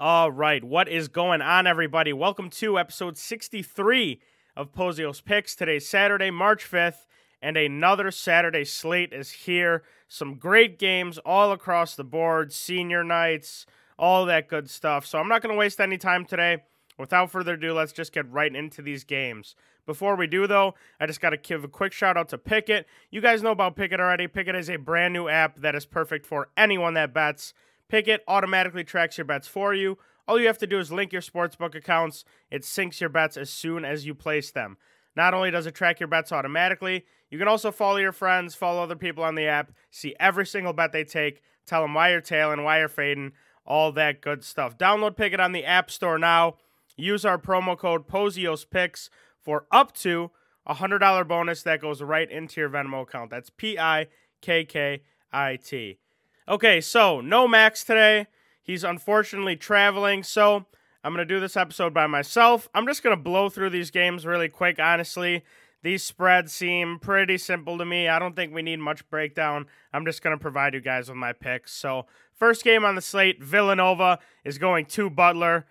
All right, what is going on, everybody? Welcome to episode 63 of Pozios Picks. Today's Saturday, March 5th, and another Saturday slate is here. Some great games all across the board, senior nights, all that good stuff. So I'm not going to waste any time today. Without further ado, let's just get right into these games. Before we do, though, I just got to give a quick shout out to Pikkit. You guys know about Pikkit already. Pikkit is a brand new app that is perfect for anyone that bets. Pikkit automatically tracks your bets for you. All you have to do is link your sportsbook accounts. It syncs your bets as soon as you place them. Not only does it track your bets automatically, you can also follow your friends, follow other people on the app, see every single bet they take, tell them why you're tailing, why you're fading, all that good stuff. Download Pikkit on the App Store now. Use our promo code POZIOSPICKS for up to a $100 bonus that goes right into your Venmo account. That's P I K K I T. Okay, so no Max today. He's unfortunately traveling, so I'm going to do this episode by myself. I'm just going to blow through these games really quick, honestly. These spreads seem pretty simple to me. I don't think we need much breakdown. I'm just going to provide you guys with my picks. So, first game on the slate Villanova is going to Butler.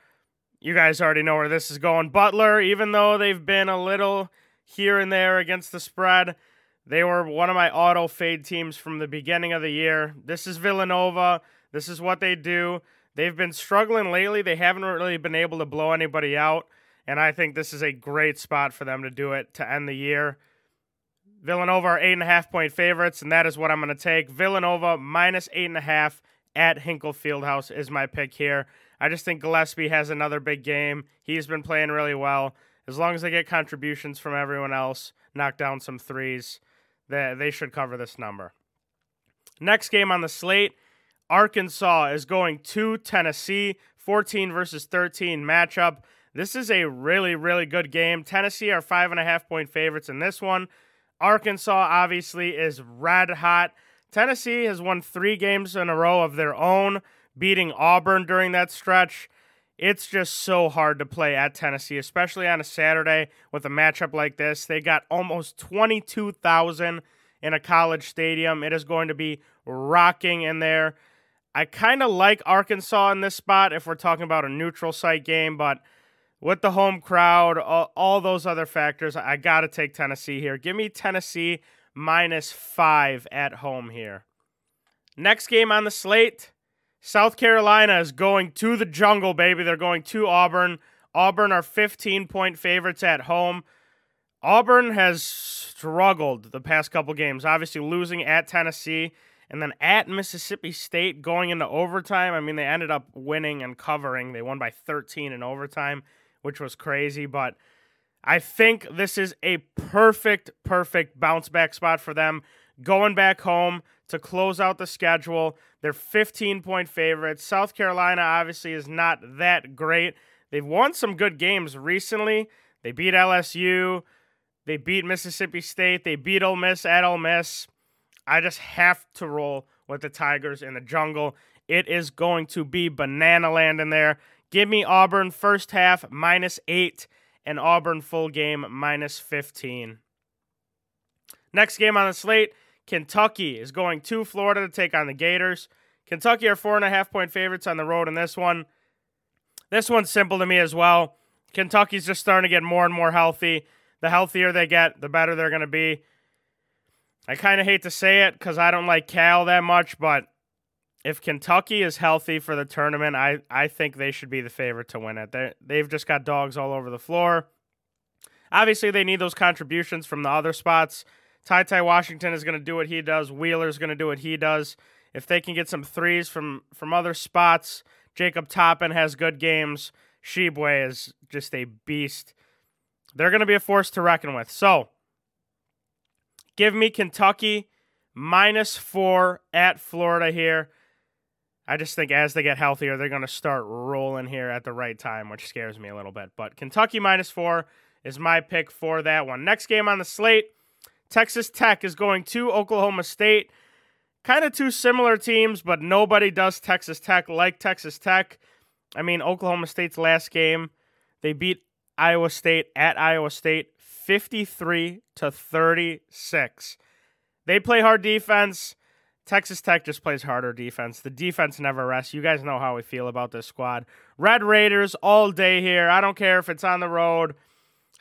You guys already know where this is going. Butler, even though they've been a little here and there against the spread, they were one of my auto fade teams from the beginning of the year. This is Villanova. This is what they do. They've been struggling lately. They haven't really been able to blow anybody out. And I think this is a great spot for them to do it to end the year. Villanova are eight and a half point favorites, and that is what I'm going to take. Villanova minus eight and a half at Hinkle Fieldhouse is my pick here. I just think Gillespie has another big game. He's been playing really well. As long as they get contributions from everyone else, knock down some threes, they, they should cover this number. Next game on the slate Arkansas is going to Tennessee, 14 versus 13 matchup. This is a really, really good game. Tennessee are five and a half point favorites in this one. Arkansas obviously is red hot. Tennessee has won three games in a row of their own, beating Auburn during that stretch. It's just so hard to play at Tennessee, especially on a Saturday with a matchup like this. They got almost 22,000 in a college stadium. It is going to be rocking in there. I kind of like Arkansas in this spot if we're talking about a neutral site game, but with the home crowd, all, all those other factors, I got to take Tennessee here. Give me Tennessee minus five at home here. Next game on the slate South Carolina is going to the jungle, baby. They're going to Auburn. Auburn are 15 point favorites at home. Auburn has struggled the past couple games, obviously losing at Tennessee and then at Mississippi State going into overtime. I mean, they ended up winning and covering. They won by 13 in overtime, which was crazy, but I think this is a perfect, perfect bounce back spot for them going back home to close out the schedule. They're 15 point favorites. South Carolina obviously is not that great. They've won some good games recently. They beat LSU. They beat Mississippi State. They beat Ole Miss at Ole Miss. I just have to roll with the Tigers in the jungle. It is going to be banana land in there. Give me Auburn first half minus eight and Auburn full game minus 15. Next game on the slate Kentucky is going to Florida to take on the Gators. Kentucky are four and a half point favorites on the road in this one. This one's simple to me as well. Kentucky's just starting to get more and more healthy. The healthier they get, the better they're going to be. I kind of hate to say it because I don't like Cal that much, but if Kentucky is healthy for the tournament, I, I think they should be the favorite to win it. they they've just got dogs all over the floor. Obviously, they need those contributions from the other spots. Ty Ty Washington is going to do what he does. Wheeler's going to do what he does. If they can get some threes from from other spots, Jacob Toppin has good games. Tshiebwe is just a beast. They're going to be a force to reckon with. So, give me Kentucky minus four at Florida here. I just think as they get healthier, they're going to start rolling here at the right time, which scares me a little bit. But Kentucky minus four is my pick for that one. Next game on the slate Texas Tech is going to Oklahoma State. Kind of two similar teams, but nobody does Texas Tech like Texas Tech. I mean, Oklahoma State's last game, they beat Iowa State at Iowa State 53 to 36. They play hard defense. Texas Tech just plays harder defense. The defense never rests. You guys know how we feel about this squad. Red Raiders all day here. I don't care if it's on the road,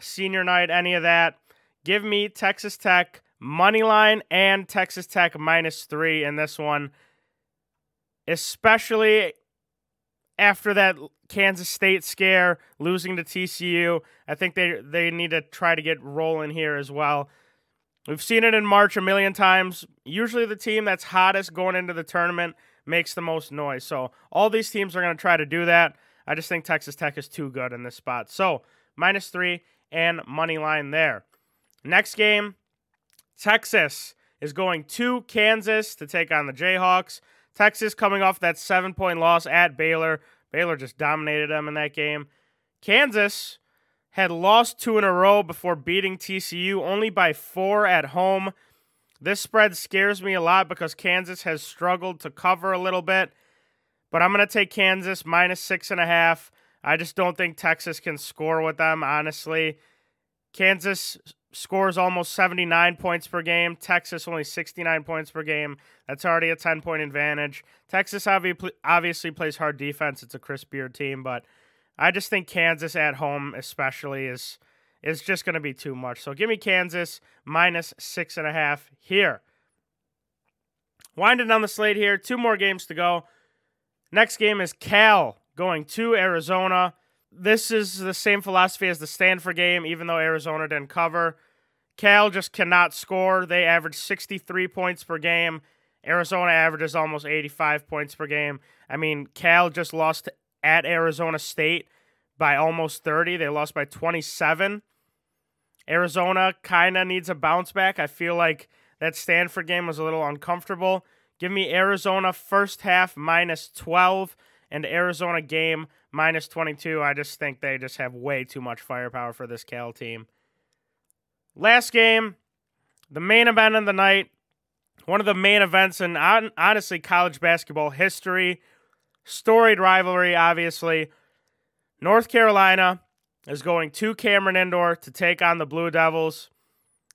senior night, any of that. Give me Texas Tech money line and Texas Tech minus three in this one, especially after that Kansas State scare, losing to TCU. I think they they need to try to get rolling here as well. We've seen it in March a million times. Usually, the team that's hottest going into the tournament makes the most noise. So, all these teams are going to try to do that. I just think Texas Tech is too good in this spot. So, minus three and money line there. Next game, Texas is going to Kansas to take on the Jayhawks. Texas coming off that seven point loss at Baylor. Baylor just dominated them in that game. Kansas had lost two in a row before beating TCU only by four at home. This spread scares me a lot because Kansas has struggled to cover a little bit, but I'm going to take Kansas minus six and a half. I just don't think Texas can score with them, honestly. Kansas scores almost 79 points per game. Texas only 69 points per game. That's already a 10 point advantage. Texas obviously plays hard defense. It's a Chris Beard team, but I just think Kansas at home, especially, is is just going to be too much. So give me Kansas minus six and a half here. Winding down the slate here, two more games to go. Next game is Cal going to Arizona. This is the same philosophy as the Stanford game, even though Arizona didn't cover. Cal just cannot score. They average 63 points per game. Arizona averages almost 85 points per game. I mean, Cal just lost at Arizona State by almost 30. They lost by 27. Arizona kind of needs a bounce back. I feel like that Stanford game was a little uncomfortable. Give me Arizona first half minus 12 and Arizona game minus 22. I just think they just have way too much firepower for this Cal team. Last game, the main event of the night, one of the main events in honestly college basketball history, storied rivalry, obviously. North Carolina is going to Cameron Indoor to take on the Blue Devils.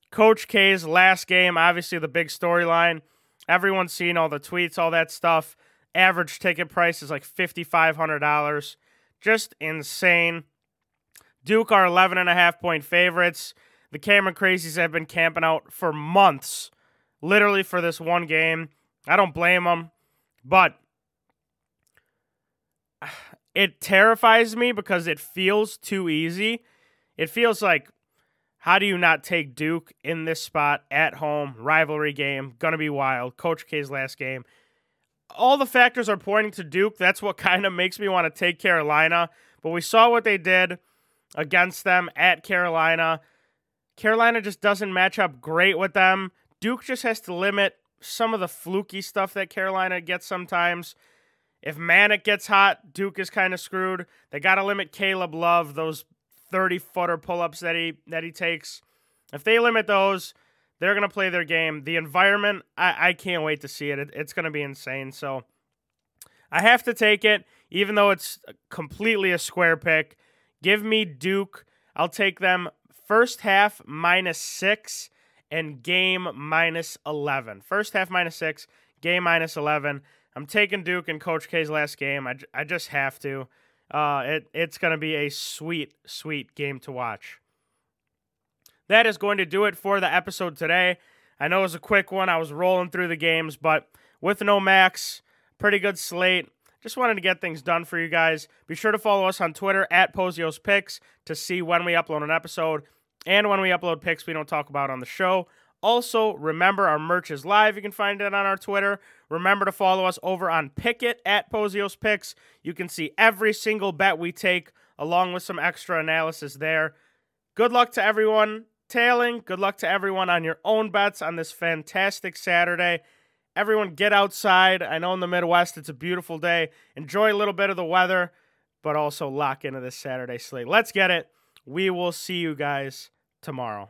Coach K's last game, obviously the big storyline. Everyone's seen all the tweets, all that stuff. Average ticket price is like $5,500. Just insane. Duke are 11 and a half point favorites. The Cameron Crazies have been camping out for months, literally for this one game. I don't blame them, but it terrifies me because it feels too easy. It feels like, how do you not take Duke in this spot at home? Rivalry game, gonna be wild. Coach K's last game. All the factors are pointing to Duke. That's what kind of makes me want to take Carolina. But we saw what they did against them at Carolina. Carolina just doesn't match up great with them. Duke just has to limit some of the fluky stuff that Carolina gets sometimes. If Manek gets hot, Duke is kind of screwed. They got to limit Caleb Love, those 30 footer pull ups that he, that he takes. If they limit those, they're going to play their game. The environment, I, I can't wait to see it. it it's going to be insane. So I have to take it, even though it's completely a square pick. Give me Duke. I'll take them First half minus six and game minus 11. First half minus six, game minus 11. I'm taking Duke in Coach K's last game. I, I just have to. Uh, it, it's going to be a sweet, sweet game to watch. That is going to do it for the episode today. I know it was a quick one. I was rolling through the games, but with no max, pretty good slate. Just wanted to get things done for you guys. Be sure to follow us on Twitter at Pozios Picks to see when we upload an episode and when we upload picks we don't talk about on the show. Also, remember our merch is live. You can find it on our Twitter. Remember to follow us over on Pikkit at Pozios Picks. You can see every single bet we take along with some extra analysis there. Good luck to everyone tailing. Good luck to everyone on your own bets on this fantastic Saturday. Everyone get outside. I know in the Midwest it's a beautiful day. Enjoy a little bit of the weather, but also lock into this Saturday slate. Let's get it. We will see you guys tomorrow.